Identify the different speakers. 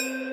Speaker 1: you